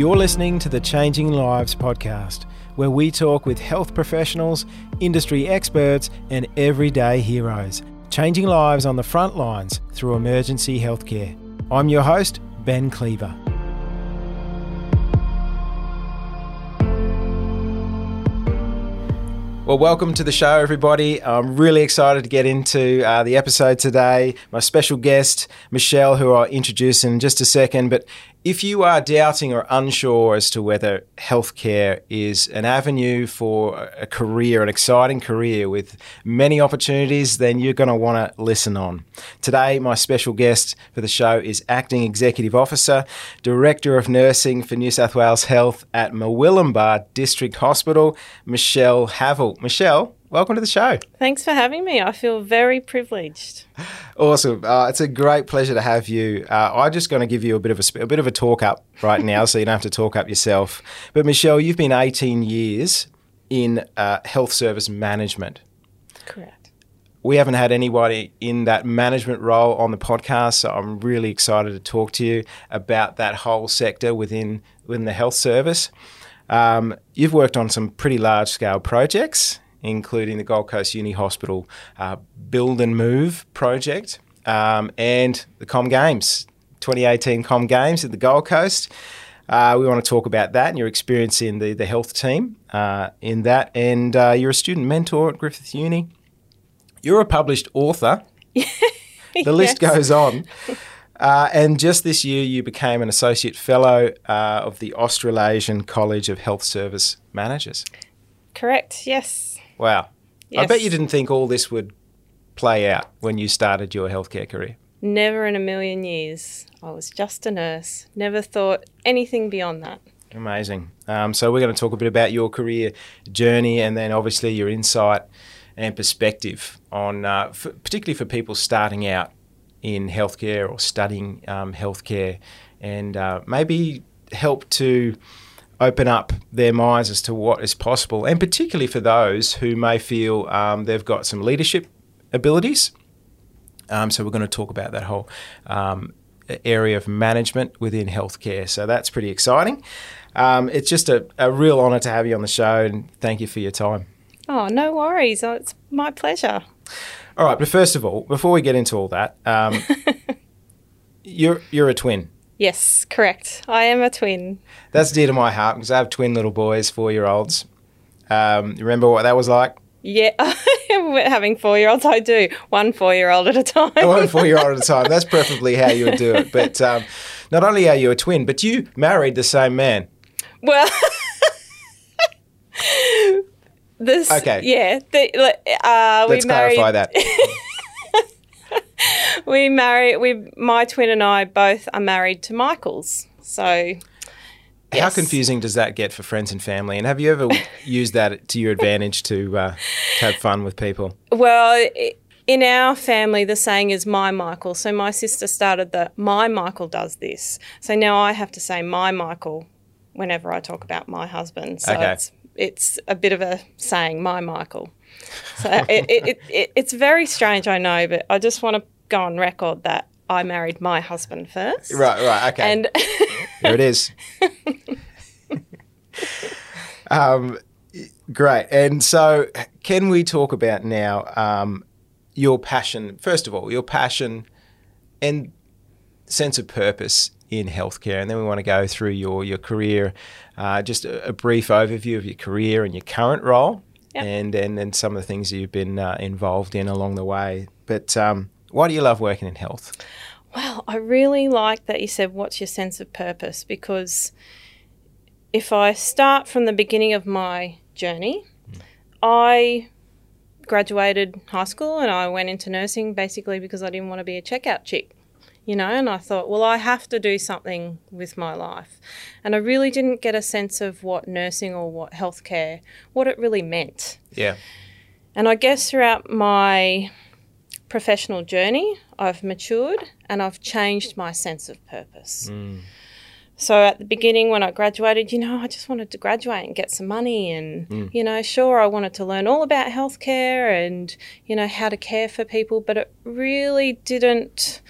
You're listening to the Changing Lives podcast, where we talk with health professionals, industry experts, and everyday heroes, changing lives on the front lines through emergency healthcare. I'm your host, Ben Cleaver. Well, welcome to the show, everybody. I'm really excited to get into uh, the episode today. My special guest, Michelle, who I'll introduce in just a second. But if you are doubting or unsure as to whether healthcare is an avenue for a career, an exciting career with many opportunities, then you're going to want to listen on. Today, my special guest for the show is Acting Executive Officer, Director of Nursing for New South Wales Health at Murwillumbah District Hospital, Michelle Havel. Michelle, welcome to the show. Thanks for having me. I feel very privileged. Awesome. Uh, it's a great pleasure to have you. Uh, I'm just going to give you a bit of a, a, bit of a talk up right now, so you don't have to talk up yourself. But Michelle, you've been 18 years in uh, health service management. Correct. We haven't had anybody in that management role on the podcast, so I'm really excited to talk to you about that whole sector within within the health service. Um, you've worked on some pretty large scale projects including the Gold Coast Uni Hospital uh, Build and Move project um, and the Com Games, 2018 Com Games at the Gold Coast. Uh, we want to talk about that and your experience in the, the health team uh, in that. And uh, you're a student mentor at Griffith Uni. You're a published author. the list goes on. Uh, and just this year, you became an associate fellow uh, of the Australasian College of Health Service Managers. Correct, yes. Wow. Yes. I bet you didn't think all this would play out when you started your healthcare career. Never in a million years. I was just a nurse. Never thought anything beyond that. Amazing. Um, so, we're going to talk a bit about your career journey and then obviously your insight and perspective on, uh, for, particularly for people starting out in healthcare or studying um, healthcare, and uh, maybe help to open up their minds as to what is possible, and particularly for those who may feel um, they've got some leadership abilities. Um, so we're going to talk about that whole um, area of management within healthcare. So that's pretty exciting. Um, it's just a, a real honour to have you on the show, and thank you for your time. Oh, no worries. Oh, it's my pleasure. All right, but first of all, before we get into all that, um, you're you're a twin. Yes, correct. I am a twin. That's dear to my heart because I have twin little boys, four year olds. Um, remember what that was like? Yeah, having four year olds, I do. One four year old at a time. One four year old at a time. That's preferably how you would do it. But um, not only are you a twin, but you married the same man. Well, this. Okay. Yeah. The, uh, Let's married, clarify that. We marry we my twin and I both are married to Michaels. So Yes. How confusing does that get for friends and family? And have you ever used that to your advantage to, uh, to have fun with people? Well, in our family, the saying is my Michael. So my sister started the my Michael does this. So now I have to say my Michael whenever I talk about my husband. So okay. it's, it's a bit of a saying, my Michael. So it, it, it, it's very strange, I know, but I just want to go on record that I married my husband first. Right, right, okay. And there it is. um, great. And so, can we talk about now um, your passion? First of all, your passion and sense of purpose in healthcare, and then we want to go through your your career, uh, just a, a, brief overview of your career and your current role, yep. and, and and some of the things you've been uh, involved in along the way. But um, why do you love working in health? Well, I really like that you said, What's your sense of purpose? Because if I start from the beginning of my journey, mm. I graduated high school and I went into nursing basically because I didn't want to be a checkout chick, you know, and I thought, well, I have to do something with my life. And I really didn't get a sense of what nursing or what healthcare, what it really meant. Yeah. And I guess throughout my professional journey, I've matured and I've changed my sense of purpose. Mm. So at the beginning, when I graduated, you know, I just wanted to graduate and get some money, and mm. you know, sure, I wanted to learn all about healthcare and you know how to care for people, but it really didn't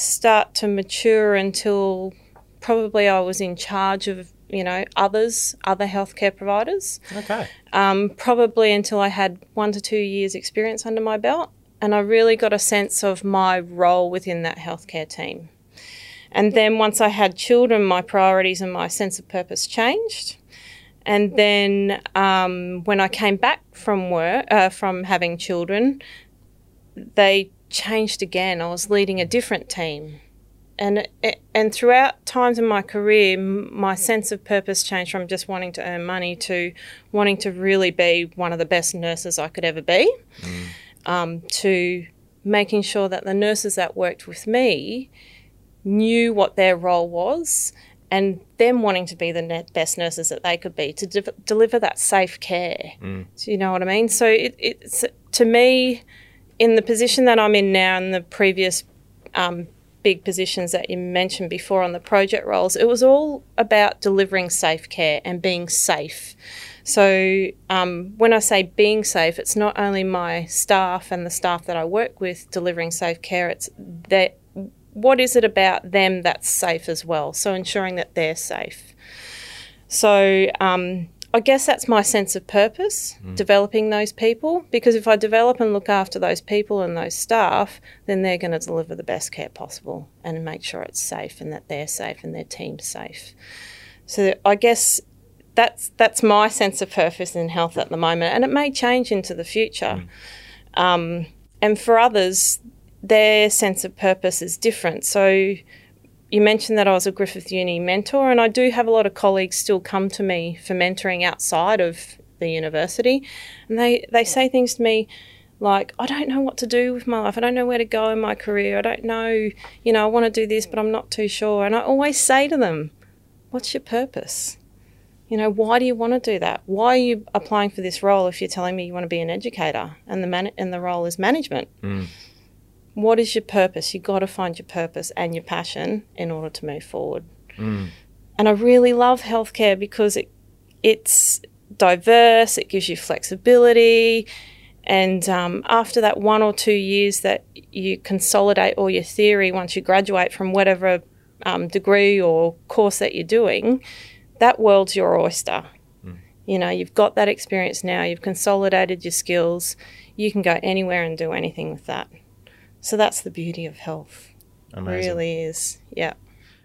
start to mature until probably I was in charge of you know others, other healthcare providers. Okay. Um, probably until I had one to two years experience under my belt, and I really got a sense of my role within that healthcare team. And then once I had children, my priorities and my sense of purpose changed. And then um, when I came back from work, uh, from having children, they changed again. I was leading a different team. And, and throughout times in my career, my sense of purpose changed from just wanting to earn money to wanting to really be one of the best nurses I could ever be, mm. um, to making sure that the nurses that worked with me knew what their role was and them wanting to be the best nurses that they could be to de- deliver that safe care. Mm. Do you know what I mean? So it, it's to me, in the position that I'm in now, and the previous um, big positions that you mentioned before on the project roles, it was all about delivering safe care and being safe. So um, when I say being safe, it's not only my staff and the staff that I work with delivering safe care. It's that what is it about them that's safe as well? So ensuring that they're safe. So um, I guess that's my sense of purpose, mm. developing those people. Because if I develop and look after those people and those staff, then they're going to deliver the best care possible and make sure it's safe and that they're safe and their team's safe. So I guess that's that's my sense of purpose in health at the moment, and it may change into the future. Mm. Um, and for others, their sense of purpose is different. So you mentioned that I was a Griffith Uni mentor, and I do have a lot of colleagues still come to me for mentoring outside of the university, and they, they say things to me like, I don't know what to do with my life. I don't know where to go in my career. I don't know, you know, I want to do this, but I'm not too sure. And I always say to them, What's your purpose? You know, why do you want to do that? Why are you applying for this role if you're telling me you want to be an educator and the man- and the role is management? Mm what is your purpose? You've got to find your purpose and your passion in order to move forward. Mm. And I really love healthcare because it, it's diverse, it gives you flexibility. And um, after that one or two years that you consolidate all your theory once you graduate from whatever um, degree or course that you're doing, that world's your oyster. Mm. You know, you've got that experience now, you've consolidated your skills, you can go anywhere and do anything with that. So that's the beauty of health. Amazing. Really is. Yeah.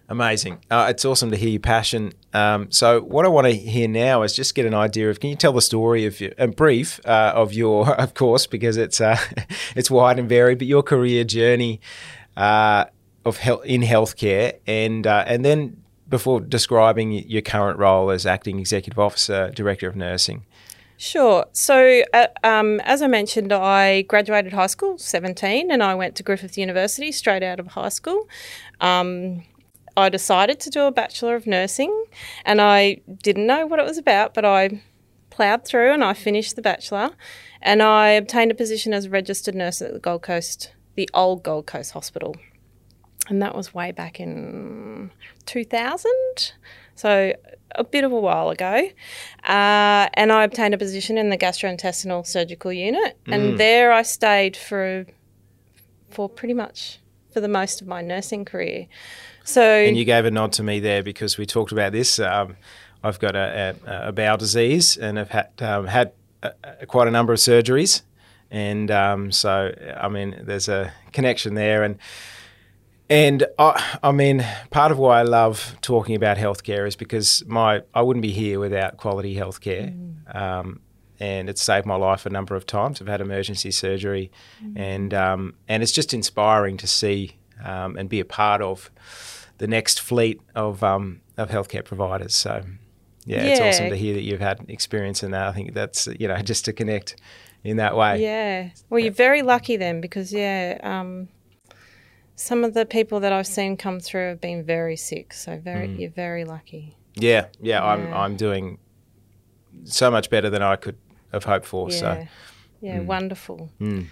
Amazing. Uh, it's awesome to hear your passion. Um, so, what I want to hear now is just get an idea of. Can you tell the story of your, a brief uh, of your, of course, because it's uh, it's wide and varied, but your career journey uh, of health in healthcare, and uh, and then before describing your current role as acting executive officer, director of nursing. Sure. So, uh, um, as I mentioned, I graduated high school, 17, and I went to Griffith University straight out of high school. Um, I decided to do a Bachelor of Nursing, and I didn't know what it was about, but I ploughed through and I finished the Bachelor, and I obtained a position as a registered nurse at the Gold Coast, the old Gold Coast Hospital. And that was way back in 2000. So a bit of a while ago, uh, and I obtained a position in the gastrointestinal surgical unit, mm. and there I stayed for for pretty much for the most of my nursing career. So, and you gave a nod to me there because we talked about this. Um, I've got a, a, a, bowel disease, and I've had um, had a, quite a number of surgeries, and um, so I mean, there's a connection there, and and I, I, mean, part of why I love talking about healthcare is because my I wouldn't be here without quality healthcare, mm. um, and it's saved my life a number of times. I've had emergency surgery, mm. and um, and it's just inspiring to see um, and be a part of the next fleet of um, of healthcare providers. So, yeah, yeah, it's awesome to hear that you've had experience in that. I think that's you know just to connect in that way. Yeah, well, you're very lucky then because yeah um, some of the people that I've seen come through have been very sick, so very mm. you're very lucky. Yeah, yeah, yeah, I'm I'm doing so much better than I could have hoped for. Yeah. So, yeah, mm. wonderful. Mm.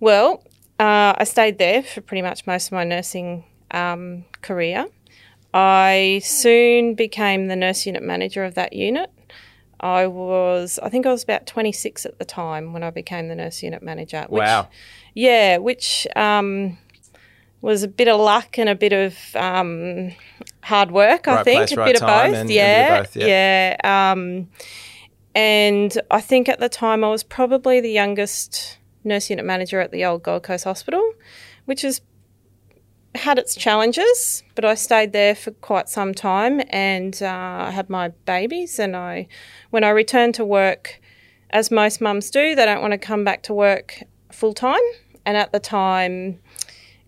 Well, uh, I stayed there for pretty much most of my nursing um, career. I soon became the nurse unit manager of that unit. I was, I think I was about 26 at the time when I became the nurse unit manager. Which, wow. Yeah, which um, was a bit of luck and a bit of um, hard work. I think place, a right bit of time both. and a bit of yeah, both, yeah. yeah. Um, and I think at the time I was probably the youngest nurse unit manager at the old Gold Coast Hospital, which has had its challenges, but I stayed there for quite some time and uh, I had my babies. And I, when I returned to work, as most mums do, they don't want to come back to work full time. And at the time,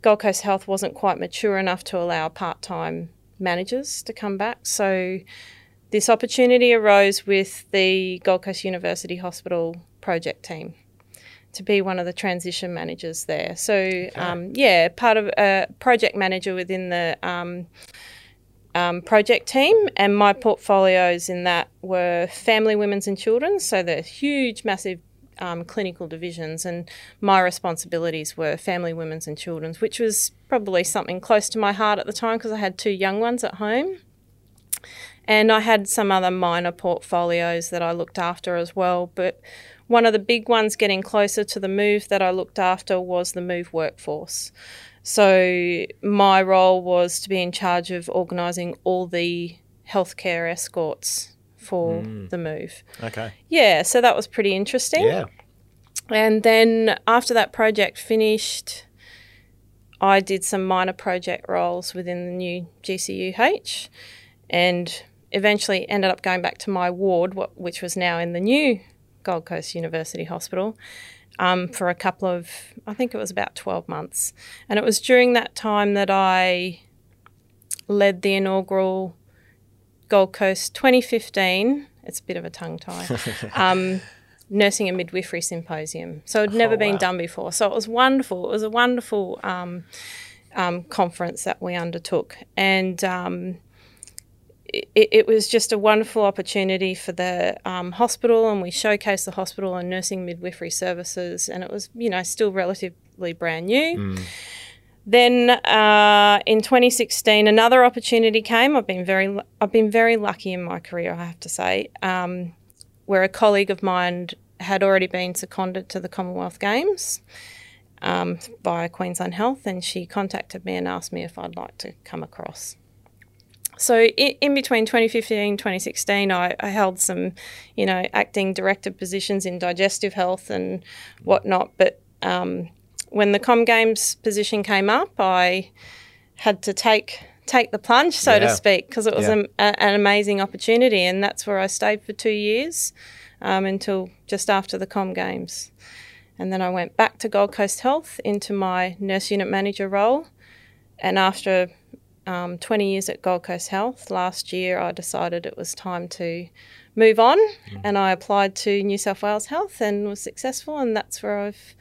Gold Coast Health wasn't quite mature enough to allow part time managers to come back. So this opportunity arose with the Gold Coast University Hospital project team to be one of the transition managers there. So, um, yeah, part of a project manager within the um, um, project team, and my portfolios in that were family, women's, and children's. So the huge, massive um, clinical divisions, and my responsibilities were family, women's, and children's, which was probably something close to my heart at the time because I had two young ones at home. And I had some other minor portfolios that I looked after as well. But one of the big ones getting closer to the move that I looked after was the move workforce. So my role was to be in charge of organising all the healthcare escorts for the move. Okay. Yeah, so that was pretty interesting. Yeah. And then after that project finished, I did some minor project roles within the new GCUH and eventually ended up going back to my ward, which was now in the new Gold Coast University Hospital, um, for a couple of, I think it was about 12 months. And it was during that time that I led the inaugural Gold Coast 2015. It's a bit of a tongue tie. um, nursing and midwifery symposium. So it'd never Oh, been wow. done before. So it was wonderful. It was a wonderful um, um, conference that we undertook, and um, it, it was just a wonderful opportunity for the um, hospital, and we showcased the hospital and nursing midwifery services, and it was you know still relatively brand new. Then uh, in 2016, another opportunity came. I've been very, I've been very lucky in my career, I have to say, um, where a colleague of mine had already been seconded to the Commonwealth Games um, by Queensland Health, and she contacted me and asked me if I'd like to come across. So in, in between 2015 2016, I, I held some, you know, acting director positions in digestive health and whatnot. But um, when the Com Games position came up, I had to take take the plunge, so to speak, because it was Yeah. an, a, an amazing opportunity, and that's where I stayed for two years um, until just after the Com Games. And then I went back to Gold Coast Health into my nurse unit manager role. And after um, 20 years at Gold Coast Health, last year I decided it was time to move on. And I applied to New South Wales Health and was successful. And that's where I've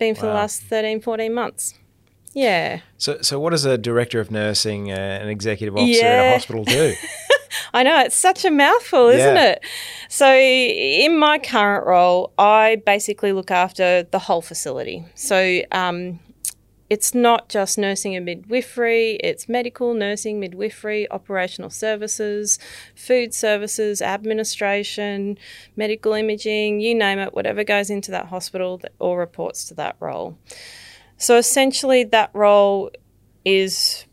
been for the last 13, 14 months. Yeah. So, so what does a director of nursing, uh, an executive officer at a hospital do? I know it's such a mouthful, isn't Yeah. it? So, in my current role, I basically look after the whole facility. So, um, it's not just nursing and midwifery, it's medical, nursing, midwifery, operational services, food services, administration, medical imaging, you name it, whatever goes into that hospital that all reports to that role. So, essentially, that role is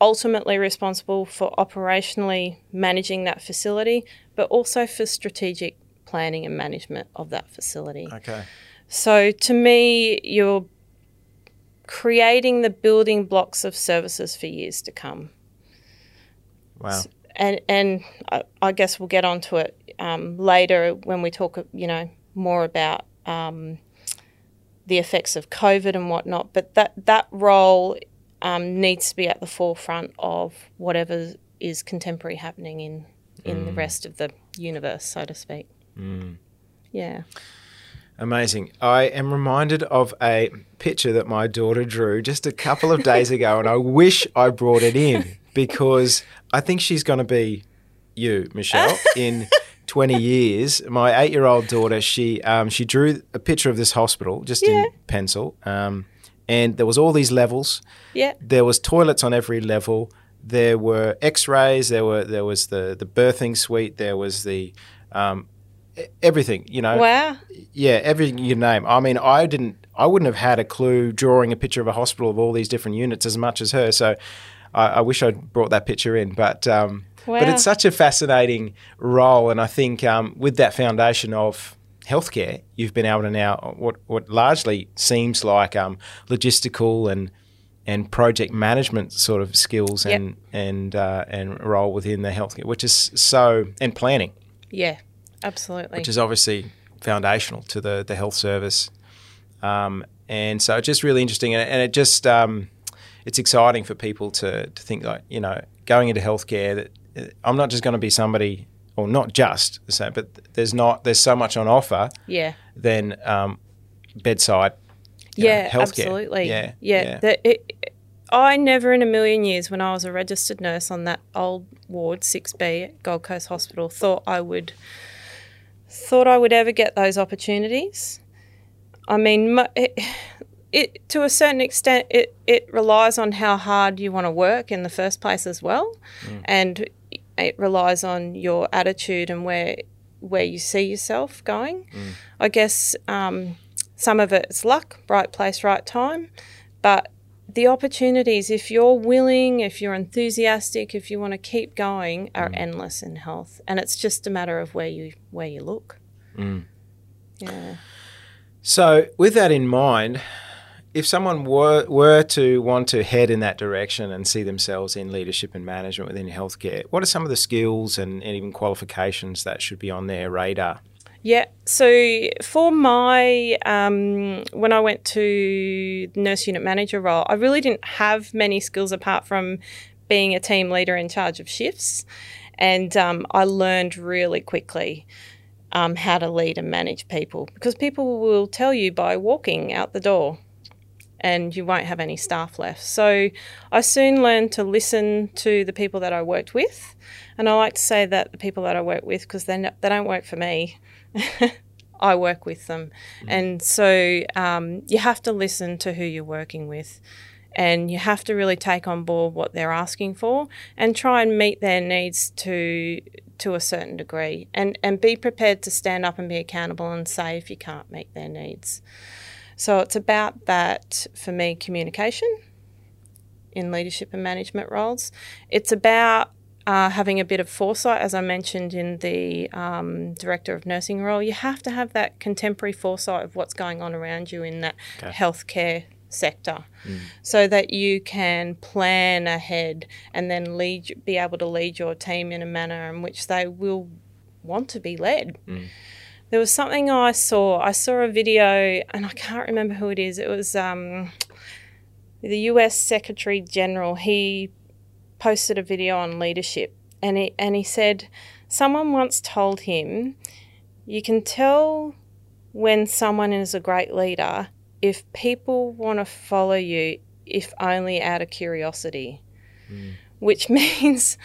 ultimately responsible for operationally managing that facility, but also for strategic planning and management of that facility. Okay. So to me, you're creating the building blocks of services for years to come. Wow. And and I, I guess we'll get onto it um, later when we talk, you know, more about um, the effects of COVID and whatnot. But that that role um, needs to be at the forefront of whatever is contemporary happening in in the rest of the universe, so to speak. Yeah. Amazing. I am reminded of a picture that my daughter drew just a couple of days ago, and I wish I brought it in because I think she's going to be you, Michelle, in 20 years. My eight year old daughter, she, um, she drew a picture of this hospital just Yeah. in pencil, um, and there was all these levels. Yeah. There was toilets on every level. There were X-rays. There were there was the the birthing suite. There was the um, everything. You know, Wow. yeah, everything you name. I mean, I didn't, I wouldn't have had a clue drawing a picture of a hospital of all these different units as much as her. So, I, I wish I'd brought that picture in, but. Um, But it's such a fascinating role, and I think um, with that foundation of healthcare, you've been able to now what what largely seems like um, logistical and and project management sort of skills Yep. and and uh, and role within the healthcare, which is so and planning, Yeah, absolutely. which is obviously foundational to the the health service. Um, and so it's just really interesting, and, and it just um, it's exciting for people to to think like you know going into healthcare that uh, I'm not just going to be somebody, or not just the same, but there's not there's so much on offer yeah. than um, bedside. you know, Yeah, absolutely. Yeah, yeah. yeah. The- it, I never in a million years, when I was a registered nurse on that old ward six B at Gold Coast Hospital, thought I would thought I would ever get those opportunities. I mean, it, it to a certain extent, it it relies on how hard you want to work in the first place as well, and it relies on your attitude and where where you see yourself going. I guess um, some of it's luck, right place, right time, but the opportunities, if you're willing, if you're enthusiastic, if you want to keep going, are mm. endless in health, and it's just a matter of where you where you look. Mm. Yeah. So, with that in mind, if someone were, were to want to head in that direction and see themselves in leadership and management within healthcare, what are some of the skills and, and even qualifications that should be on their radar? Yeah. So for my um, when I went to nurse unit manager role, I really didn't have many skills apart from being a team leader in charge of shifts, and um, I learned really quickly. Um, how to lead and manage people because people will tell you by walking out the door and you won't have any staff left. So I soon learned to listen to the people that I worked with. And I like to say that the people that I work with, because they, they don't work for me, I work with them. And so um, you have to listen to who you're working with. And you have to really take on board what they're asking for and try and meet their needs to to a certain degree and, and be prepared to stand up and be accountable and say if you can't meet their needs. So it's about that for me communication in leadership and management roles. It's about uh, having a bit of foresight, as I mentioned in the um, director of nursing role. You have to have that contemporary foresight of what's going on around you in that healthcare sector so that you can plan ahead and then lead be able to lead your team in a manner in which they will want to be led there was something I saw. I saw a video, and I can't remember who it is. It was um, the U.S. Secretary General. He posted a video on leadership, and he and he said someone once told him, "You can tell when someone is a great leader if people want to follow you, if only out of curiosity." Hmm. Which means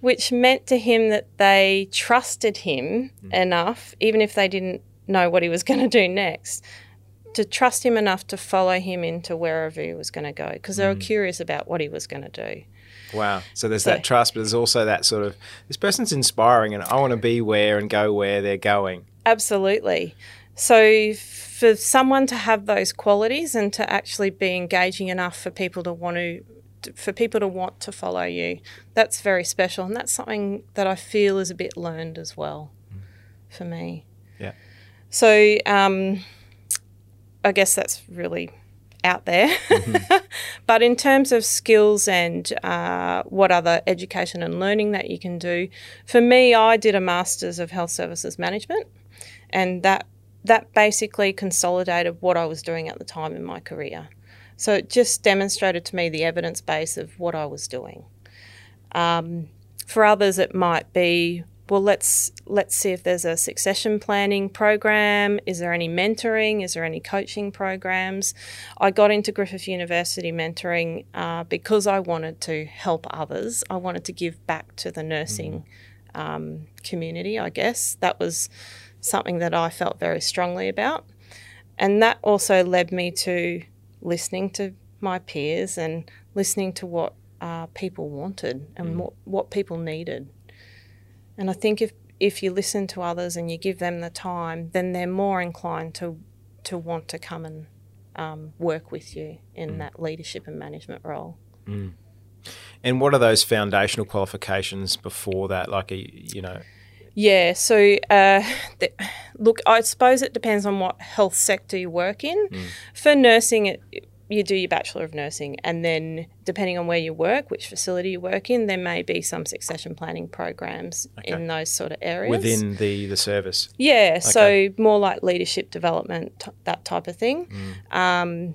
which meant to him that they trusted him hmm. enough, even if they didn't know what he was going to do next, to trust him enough to follow him into wherever he was going to go because they were hmm. curious about what he was going to do. Wow. So there's So- that trust, but there's also that sort of this person's inspiring and I want to be where and go where they're going. Absolutely. So, for someone to have those qualities and to actually be engaging enough for people to want to, for people to want to follow you, that's very special, and that's something that I feel is a bit learned as well, for me. Yeah. So, um, I guess that's really out there. but in terms of skills and uh, what other education and learning that you can do, for me, I did a Masters of Health Services Management, and that that basically consolidated what I was doing at the time in my career. So it just demonstrated to me the evidence base of what I was doing. Um, for others, it might be well. Let's let's see if there's a succession planning program. Is there any mentoring? Is there any coaching programs? I got into Griffith University mentoring uh, because I wanted to help others. I wanted to give back to the nursing um, community. I guess that was something that I felt very strongly about, and that also led me to listening to my peers and listening to what uh, people wanted and what, what people needed. And I think if if you listen to others and you give them the time, then they're more inclined to to want to come and um, work with you in that leadership and management role. And what are those foundational qualifications before that? Like, a, you know, Yeah, so uh, the, look, I suppose it depends on what health sector you work in. For nursing, it, you do your Bachelor of Nursing, and then depending on where you work, which facility you work in, there may be some succession planning programs in those sort of areas. within the the service. Yeah, Okay. so more like leadership development, t- that type of thing. Um,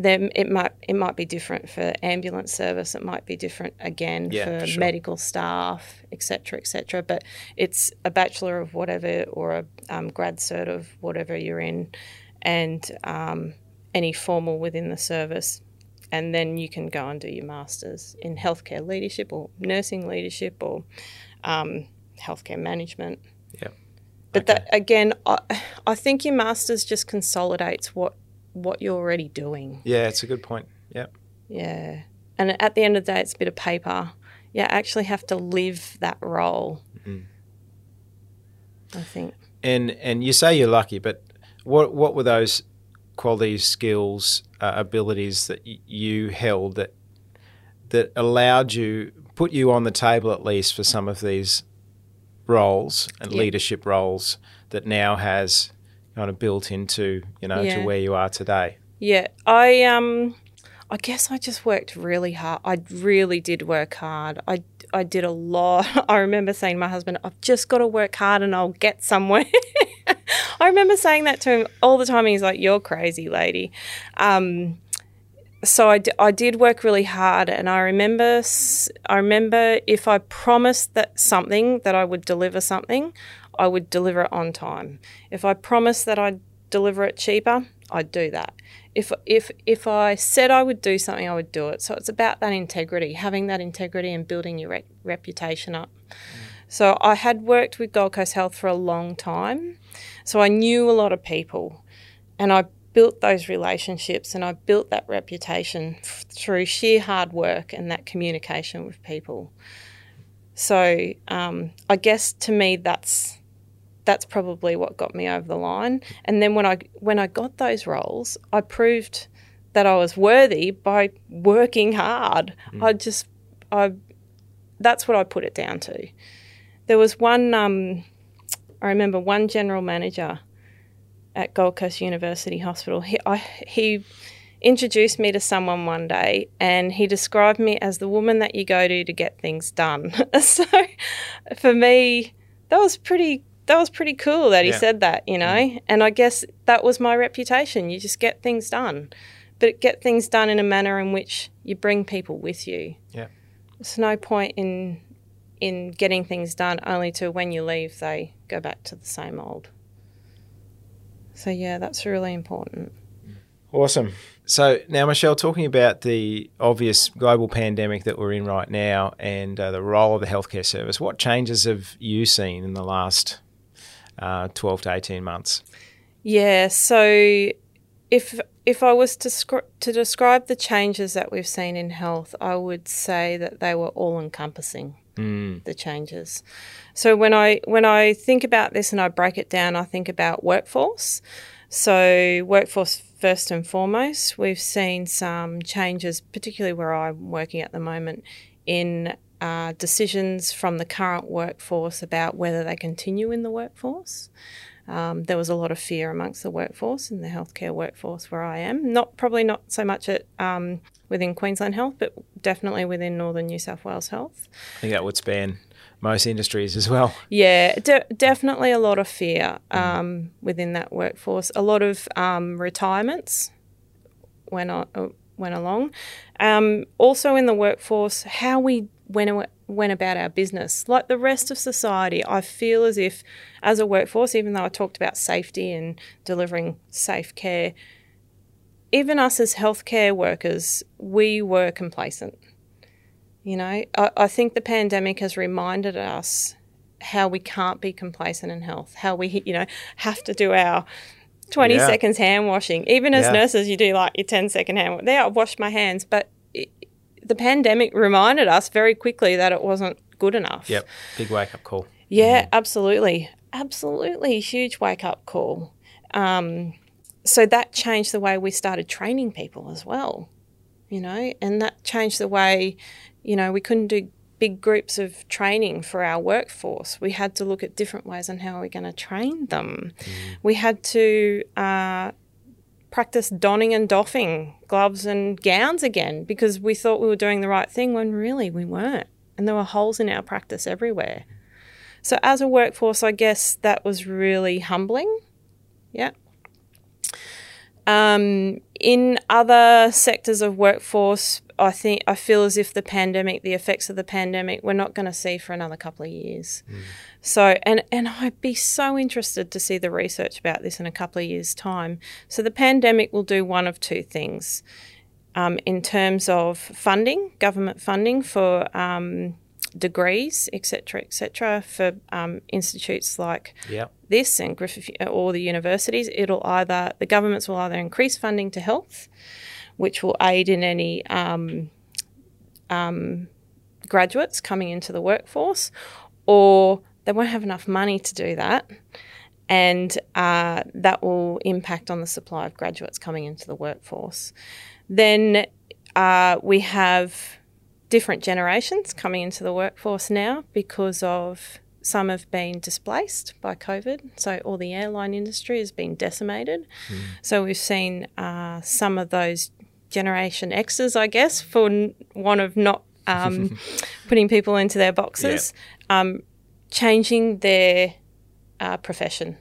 then it might it might be different for ambulance service. It might be different again Yeah, for for sure. medical staff, etc., etc. But it's a bachelor of whatever or a um, grad cert of whatever you're in, and um, any formal within the service. And then you can go and do your masters in healthcare leadership or nursing leadership or um, healthcare management. Yep. But Okay. that again, I, I think your masters just consolidates what what you're already doing. Yeah, it's a good point. Yep. Yeah, and at the end of the day, it's a bit of paper. You actually have to live that role. Mm. I think. And and you say you're lucky, but what what were those qualities, skills, uh, abilities that y- you held that that allowed you put you on the table at least for some of these roles and Yeah. leadership roles that now has kind of built into you know Yeah. to where you are today. Yeah, I um, I guess I just worked really hard. I really did work hard. I I did a lot. I remember saying to my husband, "I've just got to work hard and I'll get somewhere." I remember saying that to him all the time. He's like, "You're crazy, lady." Um, so I, d- I did work really hard, and I remember I remember if I promised that something that I would deliver something, I would deliver it on time. If I promised that I'd deliver it cheaper, I'd do that. If if if I said I would do something, I would do it. So it's about that integrity, having that integrity and building your re- reputation up. So I had worked with Gold Coast Health for a long time, so I knew a lot of people, and I built those relationships and I built that reputation f- through sheer hard work and that communication with people. So um, I guess to me that's that's probably what got me over the line. And then when I when I got those roles, I proved that I was worthy by working hard. I just I that's what I put it down to. There was one um, I remember one general manager at Gold Coast University Hospital. He I, he introduced me to someone one day and he described me as the woman that you go to to get things done. so for me that was pretty that was pretty cool that he Yeah. said that, you know. And I guess that was my reputation. You just get things done. But get things done in a manner in which you bring people with you. Yeah. There's no point in in getting things done only to when you leave they go back to the same old. So yeah, that's really important. Awesome. So now, Michelle, talking about the obvious global pandemic that we're in right now and uh, the role of the healthcare service, what changes have you seen in the last uh, 12 to 18 months? Yeah, so if if I was to scr- to describe the changes that we've seen in health, I would say that they were all encompassing. Mm. the changes. So when I when I think about this and I break it down, I think about workforce. So workforce first and foremost, we've seen some changes, particularly where I'm working at the moment, in uh, decisions from the current workforce about whether they continue in the workforce. Um, there was a lot of fear amongst the workforce in the healthcare workforce where I am. Not probably not so much at um, within Queensland Health, but definitely within Northern New South Wales Health. I think that would span most industries as well. Yeah, de- definitely a lot of fear um, within that workforce. A lot of um, retirements went on, uh, went along. Um, also in the workforce, how we went went about our business, like the rest of society. I feel as if, as a workforce, even though I talked about safety and delivering safe care, even us as healthcare workers, we were complacent. You know, I, I think the pandemic has reminded us how we can't be complacent in health, how we, you know, have to do our 20 Yeah. seconds hand washing. Even as Yeah. nurses, you do like your 10 second hand There, I washed my hands, but the pandemic reminded us very quickly that it wasn't good enough. Yep. Big wake up call. Yeah, absolutely. Absolutely. Huge wake up call. Um, so that changed the way we started training people as well, you know, and that changed the way, you know, we couldn't do big groups of training for our workforce. We had to look at different ways on how we're going to train them. Mm. We had to uh, practice donning and doffing gloves and gowns again because we thought we were doing the right thing when really we weren't. And there were holes in our practice everywhere. So, as a workforce, I guess that was really humbling. Yeah. Um, in other sectors of workforce, I think I feel as if the pandemic, the effects of the pandemic, we're not going to see for another couple of years. Mm. So, and and I'd be so interested to see the research about this in a couple of years' time. So, the pandemic will do one of two things, um, in terms of funding, government funding for um, degrees, etc., etc., for um, institutes like yep. this and Griffith or the universities. It'll either the governments will either increase funding to health which will aid in any um, um, graduates coming into the workforce, or they won't have enough money to do that. And uh, that will impact on the supply of graduates coming into the workforce. Then uh, we have different generations coming into the workforce now because of some have been displaced by COVID. So all the airline industry has been decimated. Mm. So we've seen uh, some of those Generation X's, I guess, for one of not um, putting people into their boxes, yeah. um, changing their uh, profession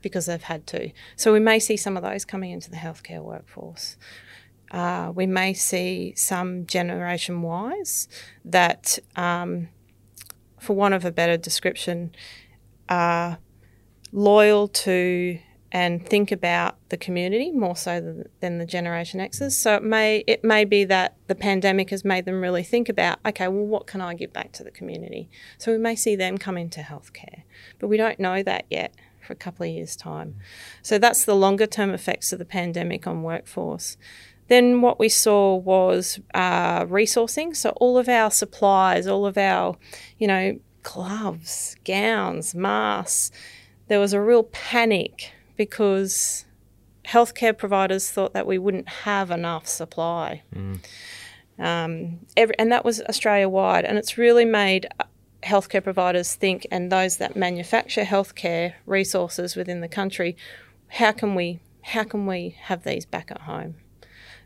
because they've had to. So we may see some of those coming into the healthcare workforce. Uh, we may see some generation Ys that, um, for want of a better description, are loyal to and think about the community more so than, the Generation X's. So it may it may be that the pandemic has made them really think about, okay, well, what can I give back to the community? So we may see them come into healthcare, but we don't know that yet for a couple of years' time. So that's the longer term effects of the pandemic on workforce. Then what we saw was uh, resourcing. So all of our supplies, all of our, you know, gloves, gowns, masks. There was a real panic because healthcare providers thought that we wouldn't have enough supply. Mm. Um, every, and that was Australia wide. And it's really made healthcare providers think, and those that manufacture healthcare resources within the country, how can we how can we have these back at home?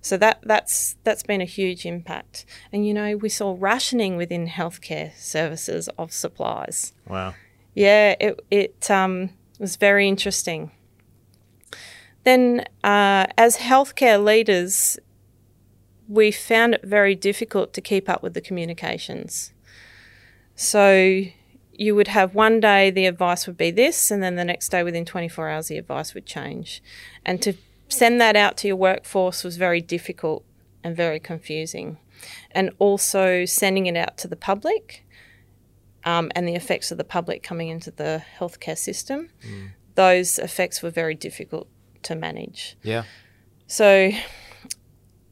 So that that's that's been a huge impact. And you know, we saw rationing within healthcare services of supplies. Wow. Yeah, it it um, was very interesting then uh, as healthcare leaders, we found it very difficult to keep up with the communications. So you would have one day the advice would be this, and then the next day, within 24 hours, the advice would change. And to send that out to your workforce was very difficult and very confusing. And also sending it out to the public um, and the effects of the public coming into the healthcare system, mm. those effects were very difficult to manage. Yeah. So,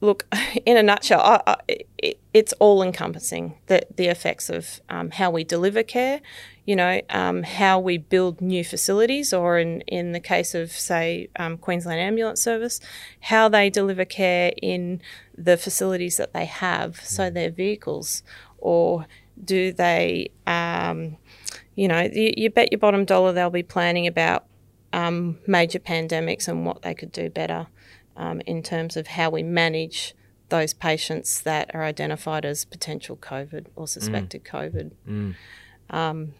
look, in a nutshell, I, I, it, it's all encompassing the, the effects of um, how we deliver care, you know, um, how we build new facilities, or in, in the case of, say, um, Queensland Ambulance Service, how they deliver care in the facilities that they have, so mm. their vehicles, or do they, um, you know, you, you bet your bottom dollar they'll be planning about um, major pandemics and what they could do better um, in terms of how we manage those patients that are identified as potential COVID or suspected mm. COVID. Mm. Um,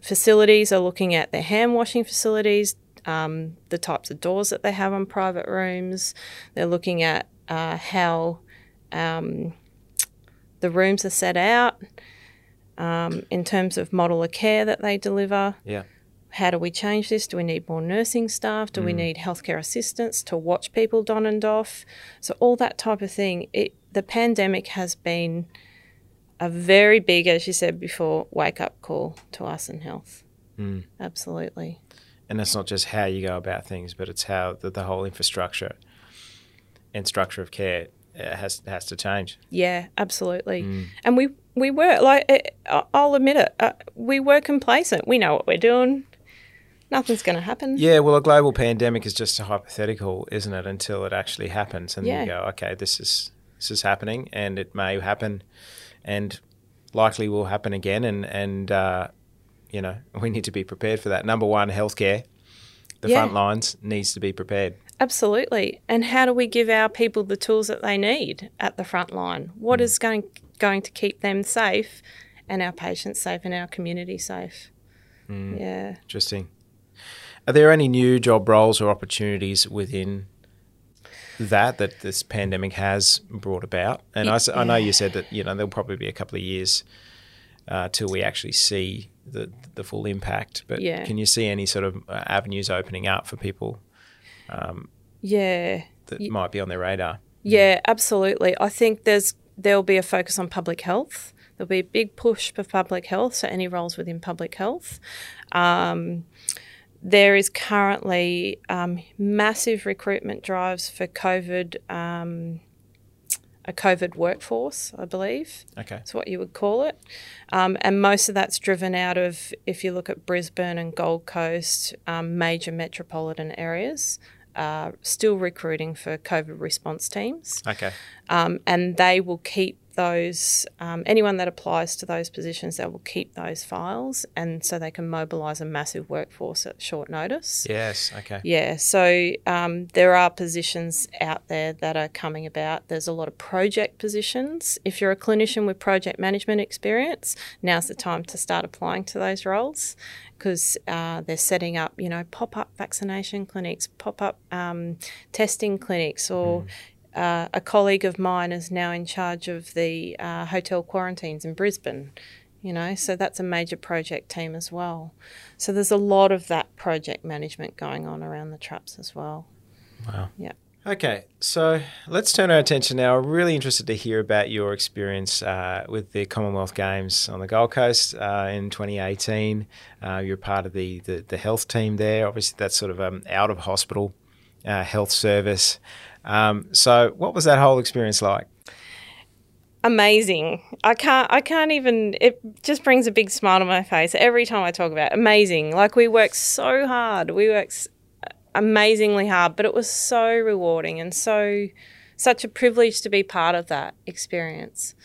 facilities are looking at their hand washing facilities, um, the types of doors that they have on private rooms. They're looking at uh, how um, the rooms are set out um, in terms of model of care that they deliver. Yeah how do we change this? Do we need more nursing staff? Do mm. we need healthcare assistants to watch people don and off? So all that type of thing. It, the pandemic has been a very big, as you said before, wake up call to us in health. Mm. Absolutely. And it's not just how you go about things, but it's how the, the whole infrastructure and structure of care has has to change. Yeah, absolutely. Mm. And we we were like I- I'll admit it. Uh, we were complacent. We know what we're doing. Nothing's going to happen. Yeah, well, a global pandemic is just a hypothetical, isn't it? Until it actually happens, and Yeah. you go, okay, this is this is happening, and it may happen, and likely will happen again, and and uh, you know we need to be prepared for that. Number one, healthcare, the Yeah. front lines needs to be prepared. Absolutely. And how do we give our people the tools that they need at the front line? What is going going to keep them safe and our patients safe and our community safe? Yeah. Interesting. Are there any new job roles or opportunities within that that this pandemic has brought about? And I know you said that you know there'll probably be a couple of years uh, till we actually see the the full impact. But Yeah. can you see any sort of uh, avenues opening up for people Yeah. that Ye- might be on their radar? Yeah, absolutely. I think there's there'll be a focus on public health. There'll be a big push for public health, so any roles within public health. Um, there is currently um, massive recruitment drives for COVID, um, a COVID workforce, I believe. Okay. That's what you would call it. Um, and most of that's driven out of, if you look at Brisbane and Gold Coast, um, major metropolitan areas, uh, still recruiting for COVID response teams. Okay. Um, and they will keep those, um, anyone that applies to those positions, they will keep those files. And so they can mobilise a massive workforce at short notice. Yes. Okay. Yeah, so um, there are positions out there that are coming about. There's a lot of project positions. If you're a clinician with project management experience, now's the time to start applying to those roles because uh, they're setting up, you know, pop up vaccination clinics, pop up um, testing clinics, or uh, a colleague of mine is now in charge of the uh, hotel quarantines in Brisbane. You know, so that's a major project team as well. So there's a lot of that project management going on around the traps as well. Wow. Yeah. Okay, so let's turn our attention now. I'm really interested to hear about your experience uh, with the Commonwealth Games on the Gold Coast uh, in 2018. Uh, you're part of the, the, the health team there. Obviously, that's sort of um, out of hospital uh, health service. Um, so, what was that whole experience like? Amazing. I can't I can't even it just brings a big smile to my face every time I talk about it. Amazing. Like we worked so hard. We worked amazingly hard, but it was so rewarding and so such a privilege to be part of that experience.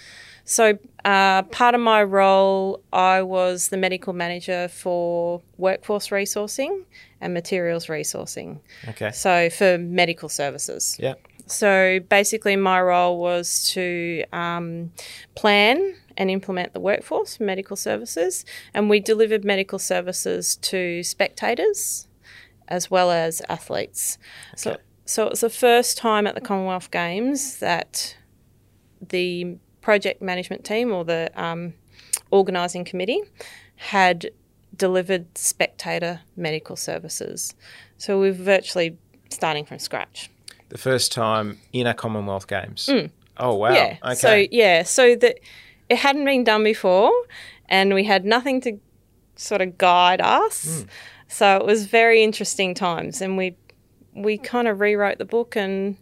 So, uh, part of my role, I was the medical manager for workforce resourcing and materials resourcing. Okay. So, for medical services. Yeah. So basically, my role was to um, plan and implement the workforce for medical services, and we delivered medical services to spectators as well as athletes. So, Okay. so it was the first time at the Commonwealth Games that the project management team or the um, organising committee had delivered spectator medical services. So we're virtually starting from scratch. The first time in a Commonwealth Games. Oh, wow. Mm. Yeah. Okay. So yeah, so that it hadn't been done before, and we had nothing to sort of guide us. So it was very interesting times, and we we kind of rewrote the book and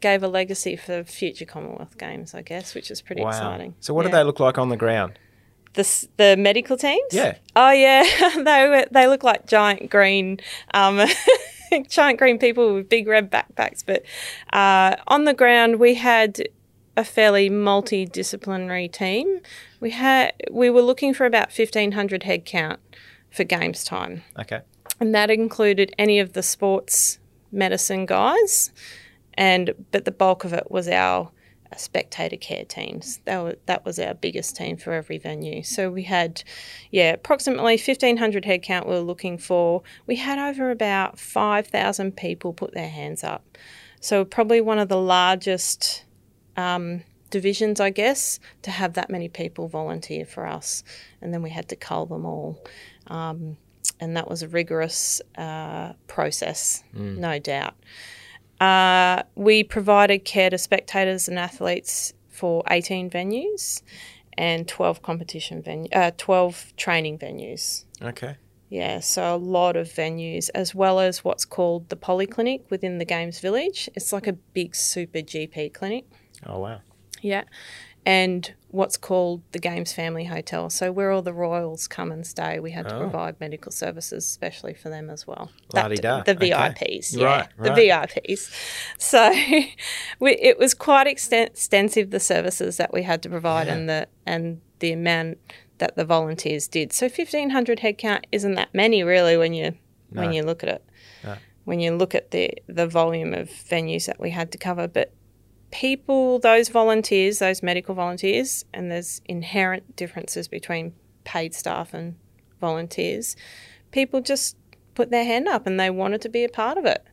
gave a legacy for future Commonwealth Games, I guess, which is pretty wow. exciting. So, what yeah. did they look like on the ground? The the medical teams? Yeah. Oh yeah, they were, they look like giant green. Um, Giant green people with big red backpacks, but uh, on the ground we had a fairly multidisciplinary team. We had we were looking for about fifteen hundred head count for games time, Okay. and that included any of the sports medicine guys, and but the bulk of it was our spectator care teams. That was, that was our biggest team for every venue. So we had, yeah, approximately 1,500 headcount we were looking for. We had over about 5,000 people put their hands up. So probably one of the largest um, divisions, I guess, to have that many people volunteer for us. And then we had to cull them all. Um, and that was a rigorous uh, process, no doubt. Uh, we provided care to spectators and athletes for 18 venues and 12 competition venue, uh, 12 training venues. Okay. Yeah, so a lot of venues, as well as what's called the polyclinic within the Games Village. It's like a big super GP clinic. Oh wow. Yeah. And what's called the Games Family Hotel. So where all the royals come and stay, we had to Oh. provide medical services, especially for them as well. La-di-da. the Okay. VIPs, yeah, Right, the right. VIPs. So we, it was quite exten- extensive the services that we had to provide Yeah. and the and the amount that the volunteers did. So fifteen hundred headcount isn't that many really when you when you look at it. No. When you look at the the volume of venues that we had to cover, but people, those volunteers, those medical volunteers, and there's inherent differences between paid staff and volunteers. People just put their hand up and they wanted to be a part of it.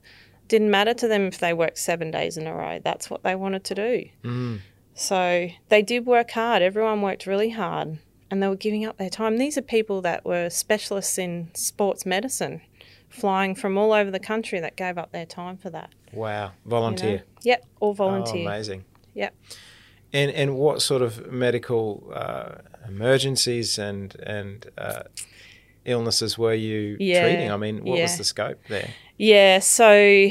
Didn't matter to them if they worked seven days in a row. That's what they wanted to do. Mm. So they did work hard. Everyone worked really hard and they were giving up their time. These are people that were specialists in sports medicine, flying from all over the country that gave up their time for that. Wow. you know? Volunteer. Yep, all Oh, volunteer. amazing. Yep. And and what sort of medical uh, emergencies and and uh, illnesses were you Yeah, treating? I mean, what was the scope there? Yeah, so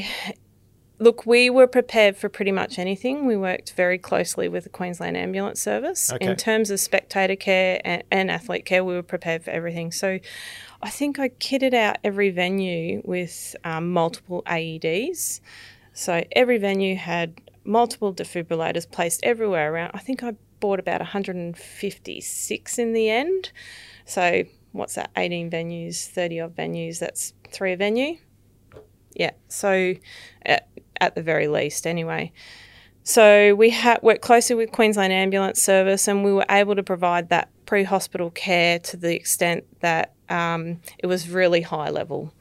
look, we were prepared for pretty much anything. We worked very closely with the Queensland Ambulance Service. Okay. In terms of spectator care and, and athlete care, we were prepared for everything. So I think I kitted out every venue with um, multiple AEDs. So every venue had multiple defibrillators placed everywhere around. I think I bought about 156 in the end. So what's that? 18 venues, 30 odd venues. That's three a venue. Yeah. So at, at the very least, anyway. So we ha- worked closely with Queensland Ambulance Service, and we were able to provide that pre-hospital care to the extent that um, it was really high level.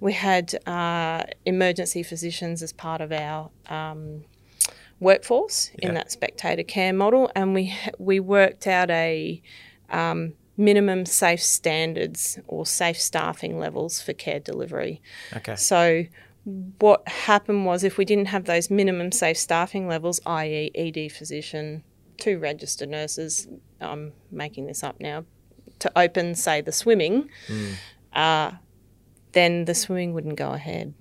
We had uh, emergency physicians as part of our um, workforce in that spectator care model, and we we worked out a um, minimum safe standards or safe staffing levels for care delivery. Okay. So, what happened was if we didn't have those minimum safe staffing levels, i.e., ED physician, two registered nurses, I'm making this up now, to open, say, the swimming, uh, then the swimming wouldn't go ahead.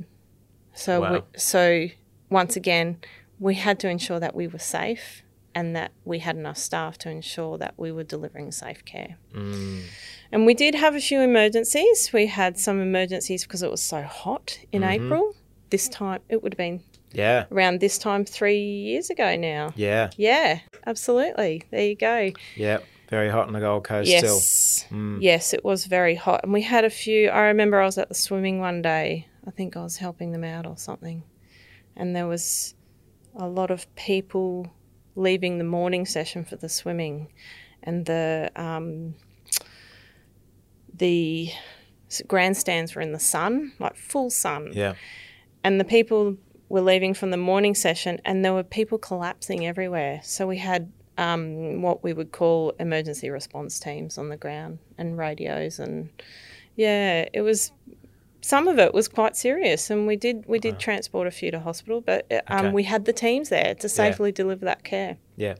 So, we, so once again, we had to ensure that we were safe and that we had enough staff to ensure that we were delivering safe care. Mm. And we did have a few emergencies. We had some emergencies because it was so hot in April. This time, it would have been Yeah. around this time three years ago now. Yeah. Yeah, absolutely. There you go. Yeah. Very hot on the Gold Coast still. Yes. Yes, it was very hot. And we had a few. I remember I was at the swimming one day. I think I was helping them out or something. And there was a lot of people leaving the morning session for the swimming. And the, um, the grandstands were in the sun, like full sun Yeah. and the people were leaving from the morning session and there were people collapsing everywhere so we had um, what we would call emergency response teams on the ground and radios and yeah it was some of it was quite serious and we did we did transport a few to hospital but uh, um, Okay. we had the teams there to safely deliver that care Yeah.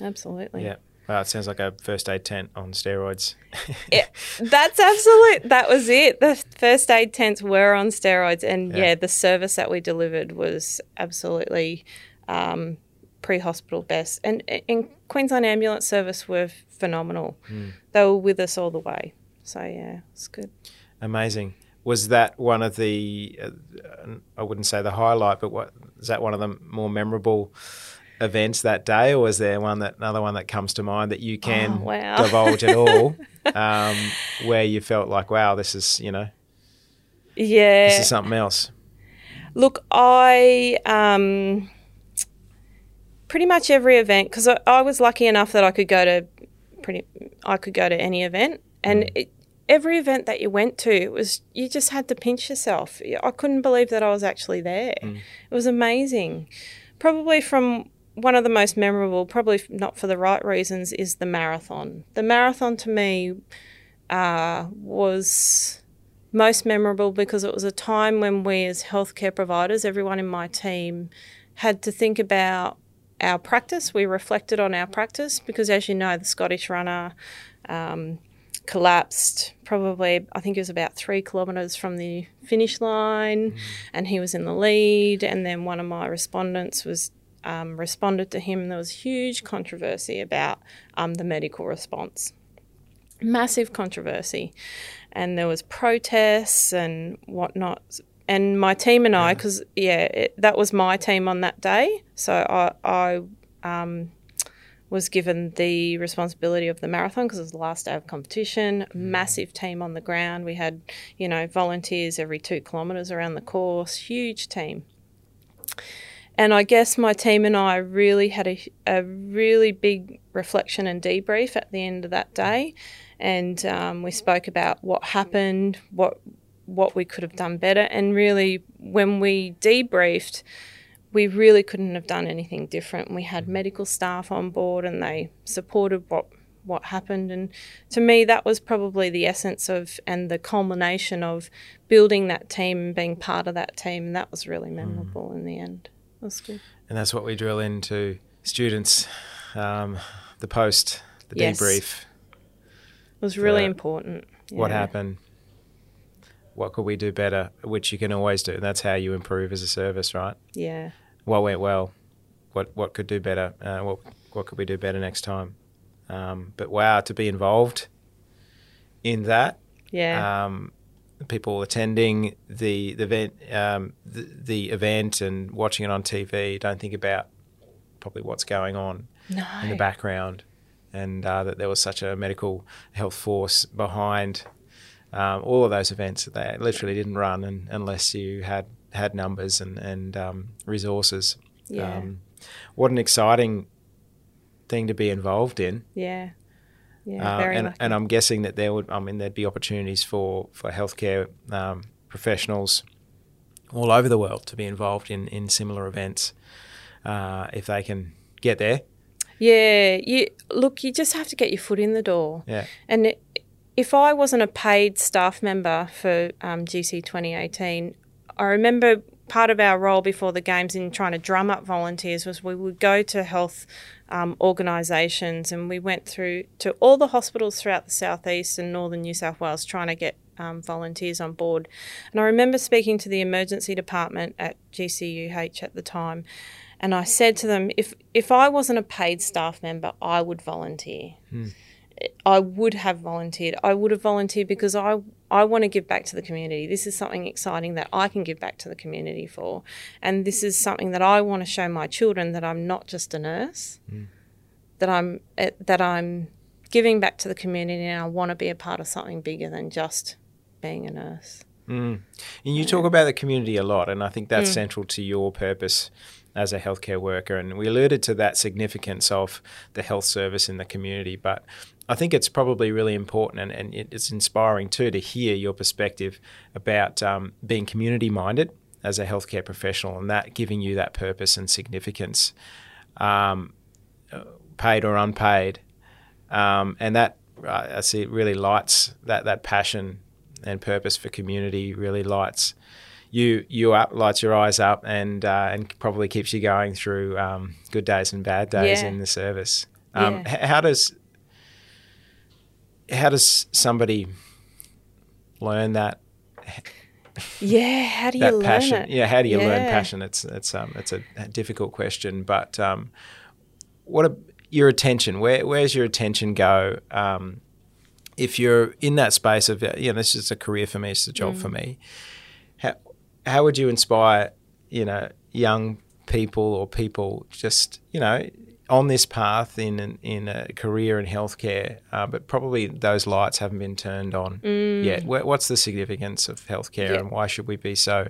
absolutely Yeah. Wow, it sounds like a first aid tent on steroids. Yeah, that's absolute. That was it. The first aid tents were on steroids, and Yeah. yeah, the service that we delivered was absolutely um, pre-hospital best. And, in Queensland Ambulance Service were phenomenal. Hmm. They were with us all the way. So yeah, it's good. Amazing. Was that one of the? Uh, I wouldn't say the highlight, but what is that one of the more memorable events that day, or is there one that another one that comes to mind that you can Oh, wow. divulge at all, um, where you felt like, wow, this is you know Yeah. this is something else. Look, I um, pretty much every event because I, I was lucky enough that I could go to pretty. I could go to any event, and it, every event that you went to, it was you just had to pinch yourself. I couldn't believe that I was actually there. It was amazing. Probably from one of the most memorable, probably not for the right reasons, is the marathon. The marathon to me uh, was most memorable because it was a time when we, as healthcare providers, everyone in my team, had to think about our practice. We reflected on our practice because, as you know, the Scottish runner um, collapsed probably, I think it was about three kilometres from the finish line, and he was in the lead. And then one of my respondents was um, responded to him. There was huge controversy about um, the medical response, massive controversy, and there was protests and whatnot. And my team and I, because yeah, it, that was my team on that day, so I, I um, was given the responsibility of the marathon because it was the last day of competition. Massive team on the ground. We had, you know, volunteers every two kilometres around the course. Huge team. And I guess my team and I really had a, a really big reflection and debrief at the end of that day. And um, we spoke about what happened, what what we could have done better. And really, when we debriefed, we really couldn't have done anything different. We had medical staff on board and they supported what what happened and to me that was probably the essence of and the culmination of building that team and being part of that team and that was really memorable mm. in the end. It was good. And that's what we drill into students um, the post, the yes. debrief. It was really important. Yeah. What happened? What could we do better, which you can always do. And that's how you improve as a service, right? Yeah. What went well? What what could do better? Uh, what what could we do better next time? Um, but wow, to be involved in that. Yeah. Um, people attending the the event, um, the, the, event, and watching it on TV don't think about probably what's going on no. in the background, and uh, that there was such a medical health force behind um, all of those events that they literally didn't run and, unless you had had numbers and and um, resources. Yeah. Um, what an exciting thing to be involved in. Yeah. Yeah, uh, and, and I'm guessing that there would, I mean, there'd be opportunities for for healthcare um, professionals all over the world to be involved in in similar events uh, if they can get there. Yeah, you look. You just have to get your foot in the door. Yeah, and it, if I wasn't a paid staff member for um, GC 2018, I remember part of our role before the games in trying to drum up volunteers was we would go to health um, organisations and we went through to all the hospitals throughout the southeast and northern New South Wales trying to get um, volunteers on board. And I remember speaking to the emergency department at GCUH at the time, and I said to them, if if I wasn't a paid staff member, I would volunteer. Hmm. I would have volunteered. I would have volunteered because I I want to give back to the community. This is something exciting that I can give back to the community for, and this is something that I want to show my children that I'm not just a nurse, mm. that I'm eh, that I'm giving back to the community, and I want to be a part of something bigger than just being a nurse. Mm. And you talk about the community a lot, and I think that's mm. central to your purpose as a healthcare worker. And we alluded to that significance of the health service in the community. But I think it's probably really important and, and it's inspiring too to hear your perspective about um, being community minded as a healthcare professional and that giving you that purpose and significance, um, paid or unpaid. Um, and that I see it really lights that, that passion and purpose for community really lights you you up lights your eyes up and uh, and probably keeps you going through um, good days and bad days yeah. in the service. Um, yeah. how does how does somebody learn that? Yeah, how do you learn passion? it? Yeah, how do you yeah. learn passion? It's it's um it's a difficult question, but um, what a, your attention? Where where's your attention go? Um, if you're in that space of you know this is a career for me, it's a job mm. for me. How how would you inspire you know young people or people just you know on this path in an, in a career in healthcare, uh, but probably those lights haven't been turned on mm. yet. What's the significance of healthcare, yeah. and why should we be so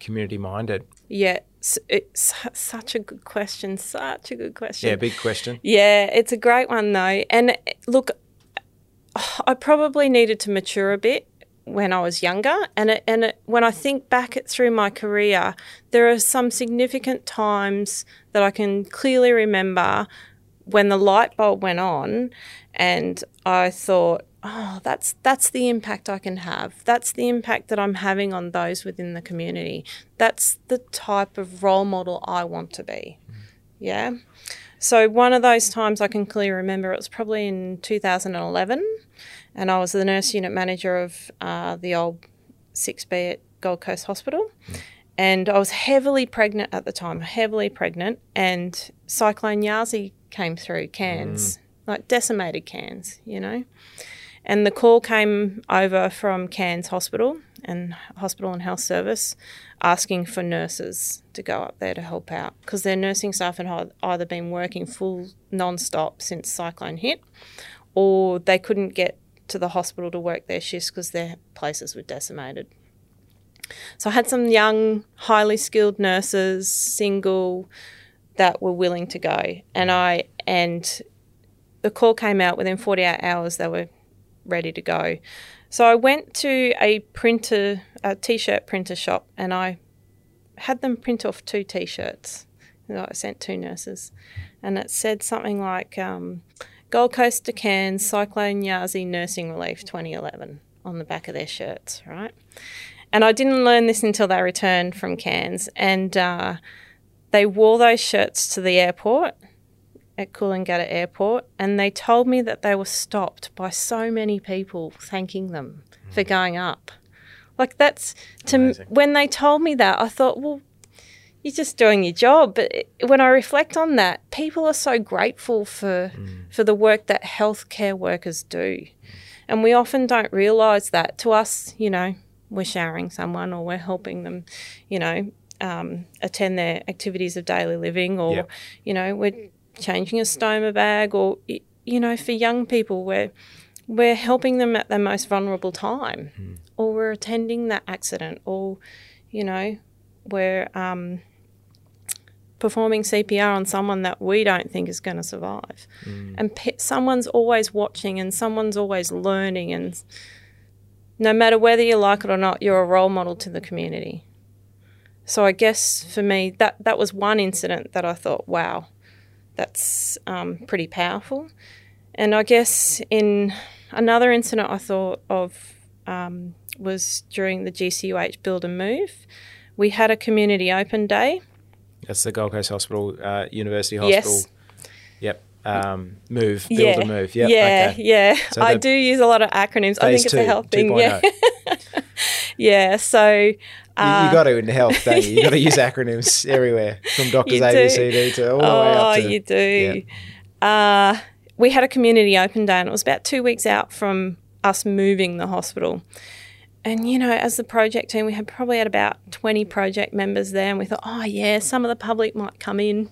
community minded? Yeah, it's such a good question. Such a good question. Yeah, big question. Yeah, it's a great one though. And look, I probably needed to mature a bit when I was younger, and it, and it, when I think back through my career, there are some significant times that I can clearly remember when the light bulb went on, and I thought, oh, that's that's the impact I can have. That's the impact that I'm having on those within the community. That's the type of role model I want to be. Yeah. So one of those times I can clearly remember it was probably in 2011 and I was the nurse unit manager of uh, the old 6B at Gold Coast Hospital. and I was heavily pregnant at the time, heavily pregnant, and Cyclone Yasi came through Cairns, like decimated Cairns, you know. And the call came over from Cairns Hospital and Hospital and Health Service asking for nurses to go up there to help out because their nursing staff had either been working full non-stop since cyclone hit or they couldn't get to the hospital to work their shifts because their places were decimated. So I had some young, highly skilled nurses, single, that were willing to go, and I and the call came out within 48 hours. They were ready to go. So I went to a printer, a t-shirt printer shop, and I had them print off two t-shirts. I sent two nurses, and it said something like um, "Gold Coast to Cairns Cyclone Yasi Nursing Relief 2011" on the back of their shirts, right? And I didn't learn this until they returned from Cairns. And uh, they wore those shirts to the airport at Coolangatta Airport. And they told me that they were stopped by so many people thanking them mm. for going up. Like that's to Amazing. when they told me that, I thought, well, you're just doing your job. But when I reflect on that, people are so grateful for mm. for the work that healthcare workers do, and we often don't realise that. To us, you know, we're showering someone or we're helping them, you know, um, attend their activities of daily living or, yep. you know, we're changing a stoma bag or, you know, for young people, we're, we're helping them at their most vulnerable time mm. or we're attending that accident or, you know, we're um, performing CPR on someone that we don't think is going to survive. Mm. And pe- someone's always watching and someone's always learning and no matter whether you like it or not, you're a role model to the community. So I guess for me, that that was one incident that I thought, wow, that's um, pretty powerful. And I guess in another incident I thought of um, was during the GCUH Build and Move. We had a community open day. That's the Gold Coast Hospital, uh, University Hospital. Yes. Yep um, move, build yeah. a move. Yep. Yeah, okay. yeah. So I do use a lot of acronyms. I think it's two, a health thing. Yeah. Oh. yeah. So uh, you, you got to in health, don't you? You got to use acronyms everywhere, from doctors ABCD to all the oh, way up to. Oh, you do. Yeah. Uh, we had a community open day, and it was about two weeks out from us moving the hospital. And you know, as the project team, we had probably had about twenty project members there, and we thought, oh yeah, some of the public might come in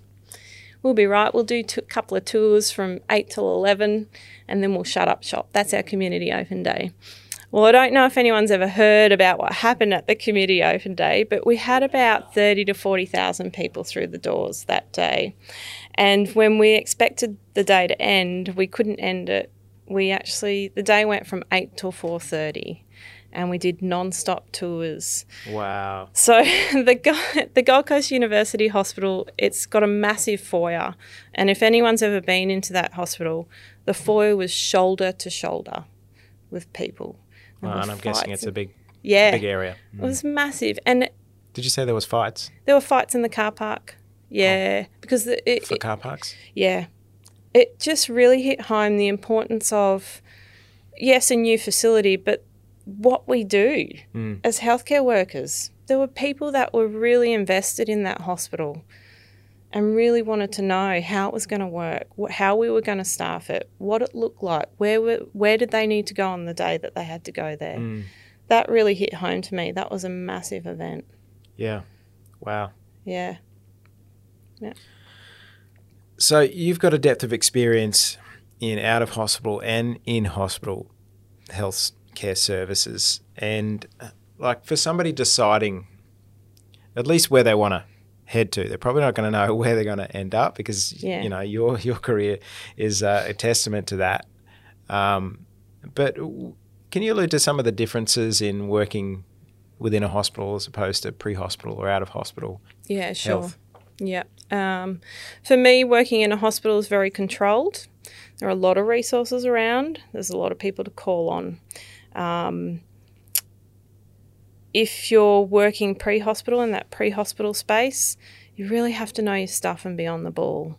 we'll be right. We'll do a couple of tours from 8 till 11 and then we'll shut up shop. That's our community open day. Well, I don't know if anyone's ever heard about what happened at the community open day, but we had about 30 to 40,000 people through the doors that day. And when we expected the day to end, we couldn't end it. We actually the day went from 8 till 4:30 and we did non-stop tours. Wow. So the the Gold Coast University Hospital, it's got a massive foyer, and if anyone's ever been into that hospital, the foyer was shoulder to shoulder with people. Wow, and I'm guessing it's a big yeah, big area. Mm. It was massive. And did you say there was fights? There were fights in the car park. Yeah, oh. because the, it, for it, car parks. Yeah, it just really hit home the importance of yes, a new facility, but what we do mm. as healthcare workers. There were people that were really invested in that hospital and really wanted to know how it was going to work, how we were going to staff it, what it looked like, where were, where did they need to go on the day that they had to go there. Mm. That really hit home to me. That was a massive event. Yeah. Wow. Yeah. Yeah. So you've got a depth of experience in out of hospital and in hospital health care services. And uh, like for somebody deciding at least where they want to head to, they're probably not going to know where they're going to end up because yeah. you know your your career is uh, a testament to that. Um, but can you allude to some of the differences in working within a hospital as opposed to pre-hospital or out of hospital? Yeah, sure. Health? Yeah. Um, for me, working in a hospital is very controlled. There are a lot of resources around. There's a lot of people to call on. Um, if you're working pre hospital in that pre hospital space, you really have to know your stuff and be on the ball.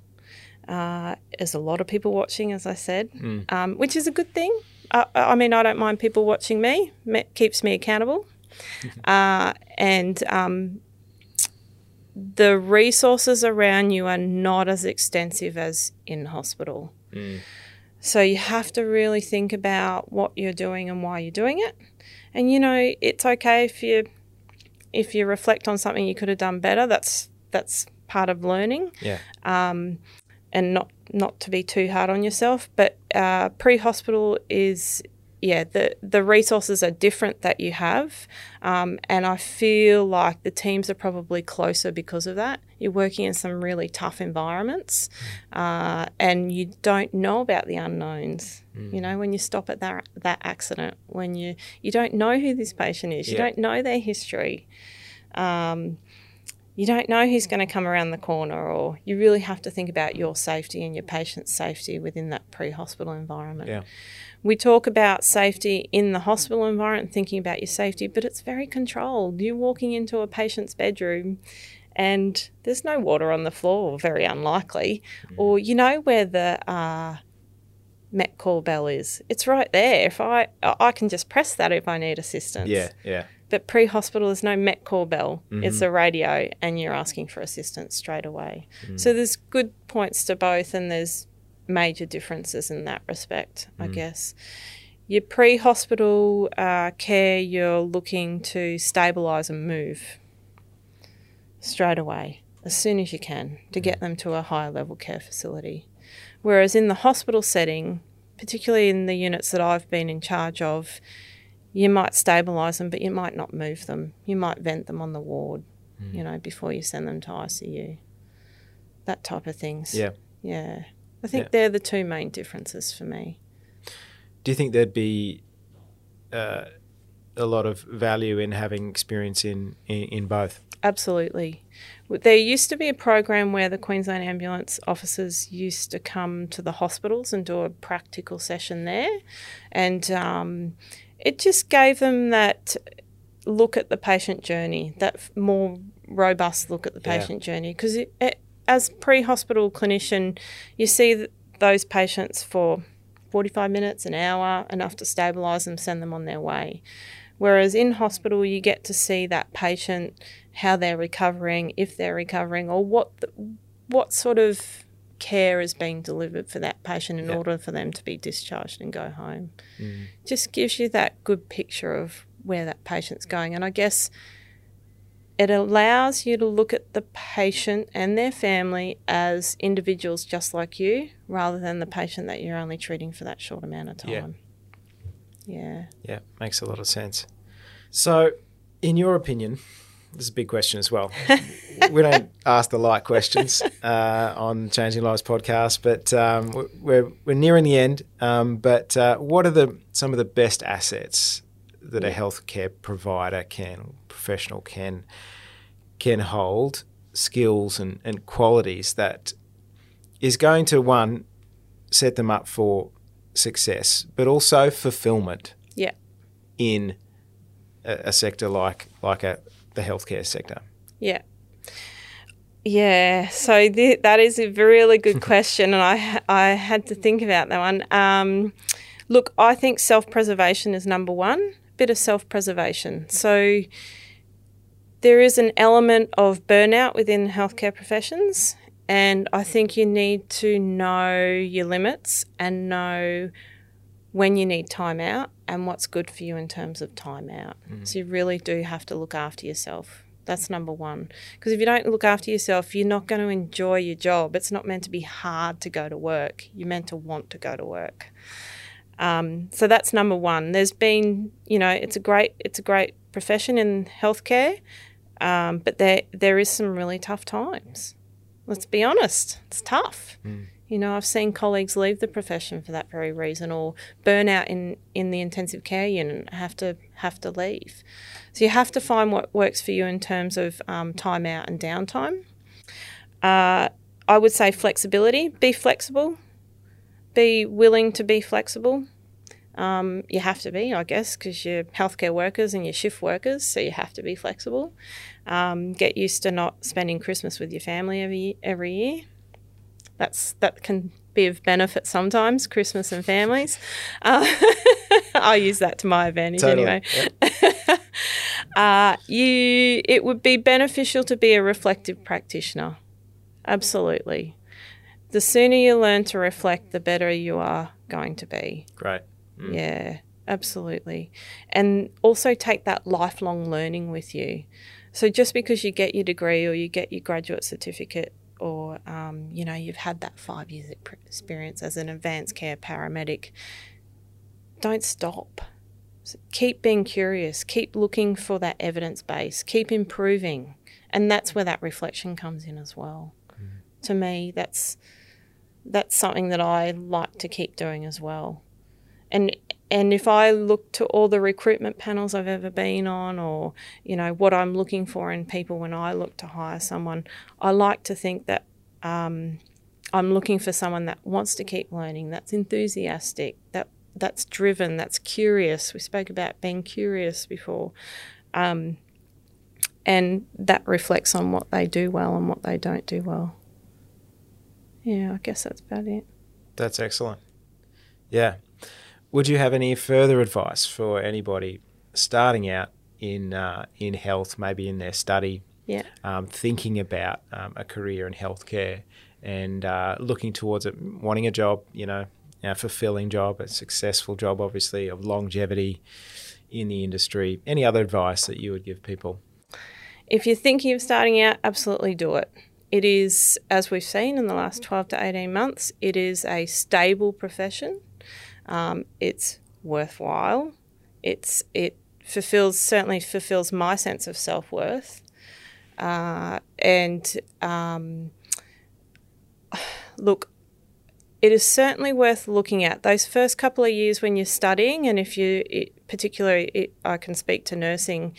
Uh, there's a lot of people watching, as I said, mm. um, which is a good thing. I, I, mean, I don't mind people watching me, it keeps me accountable. uh, and um, the resources around you are not as extensive as in hospital. So you have to really think about what you're doing and why you're doing it. And you know, it's okay if you if you reflect on something you could have done better. That's that's part of learning. Yeah. Um, and not not to be too hard on yourself. But uh, pre-hospital is yeah the the resources are different that you have, um, and I feel like the teams are probably closer because of that. You're working in some really tough environments, uh, and you don't know about the unknowns. You know, when you stop at that that accident, when you you don't know who this patient is, you Yeah. don't know their history. Um, you don't know who's going to come around the corner, or you really have to think about your safety and your patient's safety within that pre hospital environment. Yeah. We talk about safety in the hospital environment, thinking about your safety, but it's very controlled. You're walking into a patient's bedroom and there's no water on the floor, very unlikely, mm. or you know where the uh, Met call bell is. It's right there. If I I can just press that if I need assistance. Yeah. Yeah. But pre-hospital, there's no Met call bell. It's mm-hmm. a radio, and you're asking for assistance straight away. Mm. So there's good points to both, and there's major differences in that respect, I mm. guess. Your pre-hospital uh, care, you're looking to stabilise and move straight away, as soon as you can, to get mm. them to a higher level care facility. Whereas in the hospital setting, particularly in the units that I've been in charge of, you might stabilise them, but you might not move them. You might vent them on the ward, mm. you know, before you send them to ICU. That type of things. Yeah. Yeah. I think Yeah. they're the two main differences for me. Do you think there'd be uh, a lot of value in having experience in, in, in both? Absolutely. There used to be a program where the Queensland ambulance officers used to come to the hospitals and do a practical session there. And um, it just gave them that look at the patient journey, that more robust look at the Yeah. patient journey. Because it, it, as pre hospital clinician, you see th- those patients for 45 minutes, an hour, enough to stabilise them, send them on their way. Whereas in hospital, you get to see that patient, how they're recovering, if they're recovering, or what the, what sort of care is being delivered for that patient in Yeah. order for them to be discharged and go home. Mm. Just gives you that good picture of where that patient's going. And I guess it allows you to look at the patient and their family as individuals just like you, rather than the patient that you're only treating for that short amount of time. Yeah. Yeah, Yeah, makes a lot of sense. So, in your opinion, this is a big question as well. we don't ask the light questions uh, on Changing Lives podcast, but um, we're- we're we're nearing the end. Um, but uh, what are the some of the best assets that a healthcare provider can, professional can, can hold? Skills and, and qualities that is going to one set them up for success, but also fulfillment Yeah. in a, a sector like like a, the healthcare sector? Yeah. Yeah, so th- that is a really good question, and I I had to think about that one. Um, look, I think self preservation is number one. Bit of self preservation. So there is an element of burnout within healthcare professions, and I think you need to know your limits and know when you need time out and what's good for you in terms of time out. Mm-hmm. So you really do have to look after yourself. That's number one. Because if you don't look after yourself, you're not going to enjoy your job. It's not meant to be hard to go to work. You're meant to want to go to work. Um, so that's number one. There's been, you know, it's a great, it's a great profession in healthcare, um, but there there is some really tough times. Let's be honest, it's tough. You know, I've seen colleagues leave the profession for that very reason, or burn out in, in the intensive care unit, and have to have to leave. So you have to find what works for you in terms of um, time out and downtime. Uh, I would say flexibility. Be flexible. Be willing to be flexible. Um, you have to be, I guess, because you're healthcare workers and you're shift workers, so you have to be flexible. Um, get used to not spending Christmas with your family every every year. That's that can be of benefit sometimes. Christmas and families. Uh, I use that to my advantage Totally. anyway. uh, you, it would be beneficial to be a reflective practitioner. Absolutely. The sooner you learn to reflect, the better you are going to be. Great. Mm. Yeah, absolutely. And also take that lifelong learning with you. So just because you get your degree or you get your graduate certificate or um, you know you've had that five years experience as an advanced care paramedic, don't stop. So keep being curious. Keep looking for that evidence base. Keep improving, and that's where that reflection comes in as well. To me, that's that's something that I like to keep doing as well. And and if I look to all the recruitment panels I've ever been on, or you know what I'm looking for in people when I look to hire someone, I like to think that um, I'm looking for someone that wants to keep learning, that's enthusiastic, that that's driven, that's curious. We spoke about being curious before, um, and that reflects on what they do well and what they don't do well. Yeah, I guess that's about it. That's excellent. Yeah. Would you have any further advice for anybody starting out in uh, in health, maybe in their study, yeah. um, thinking about um, a career in healthcare and uh, looking towards it, wanting a job, you know, a fulfilling job, a successful job, obviously, of longevity in the industry? Any other advice that you would give people? If you're thinking of starting out, absolutely do it. It is, as we've seen in the last 12 to 18 months, it is a stable profession. Um, it's worthwhile. It's it fulfills certainly fulfills my sense of self worth, uh, and um, look, it is certainly worth looking at those first couple of years when you're studying, and if you, it, particularly, it, I can speak to nursing.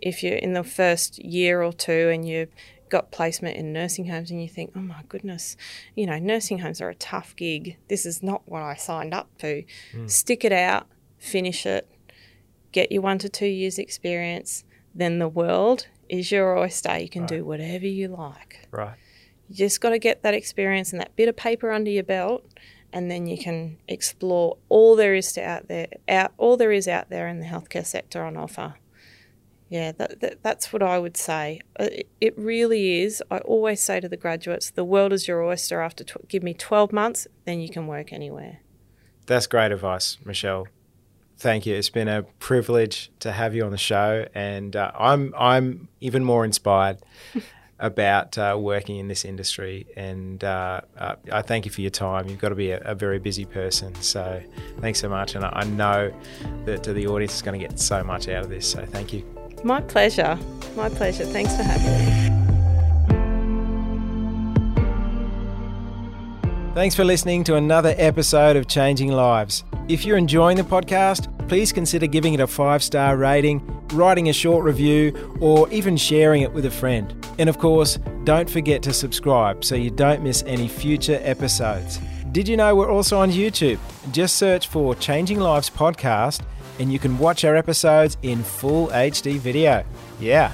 If you're in the first year or two and you got placement in nursing homes and you think, oh my goodness, you know, nursing homes are a tough gig. This is not what I signed up to. Mm. Stick it out, finish it, get your one to two years experience. Then the world is your oyster. You can right. do whatever you like. Right. You just got to get that experience and that bit of paper under your belt, and then you can explore all there is to out there, out all there is out there in the healthcare sector on offer. Yeah, that, that, that's what I would say. It, it, really is. I always say to the graduates, the world is your oyster. After tw- give me 12 months, then you can work anywhere. That's great advice, Michelle. Thank you. It's been a privilege to have you on the show, and uh, I'm I'm even more inspired about uh, working in this industry. And uh, uh, I thank you for your time. You've got to be a, a very busy person. So thanks so much. And I, I know that the audience is going to get so much out of this. So thank you. My pleasure. My pleasure. Thanks for having me. Thanks for listening to another episode of Changing Lives. If you're enjoying the podcast, please consider giving it a five star rating, writing a short review, or even sharing it with a friend. And of course, don't forget to subscribe so you don't miss any future episodes. Did you know we're also on YouTube? Just search for Changing Lives Podcast and you can watch our episodes in full HD video. Yeah.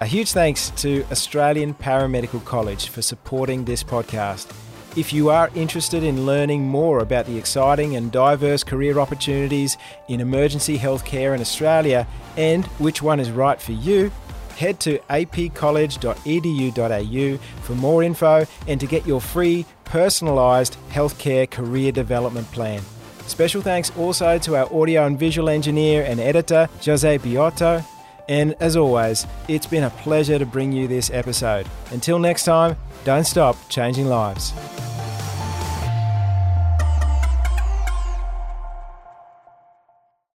A huge thanks to Australian Paramedical College for supporting this podcast. If you are interested in learning more about the exciting and diverse career opportunities in emergency healthcare in Australia and which one is right for you, head to apcollege.edu.au for more info and to get your free personalised healthcare career development plan. Special thanks also to our audio and visual engineer and editor, Jose Biotto. And as always, it's been a pleasure to bring you this episode. Until next time, don't stop changing lives.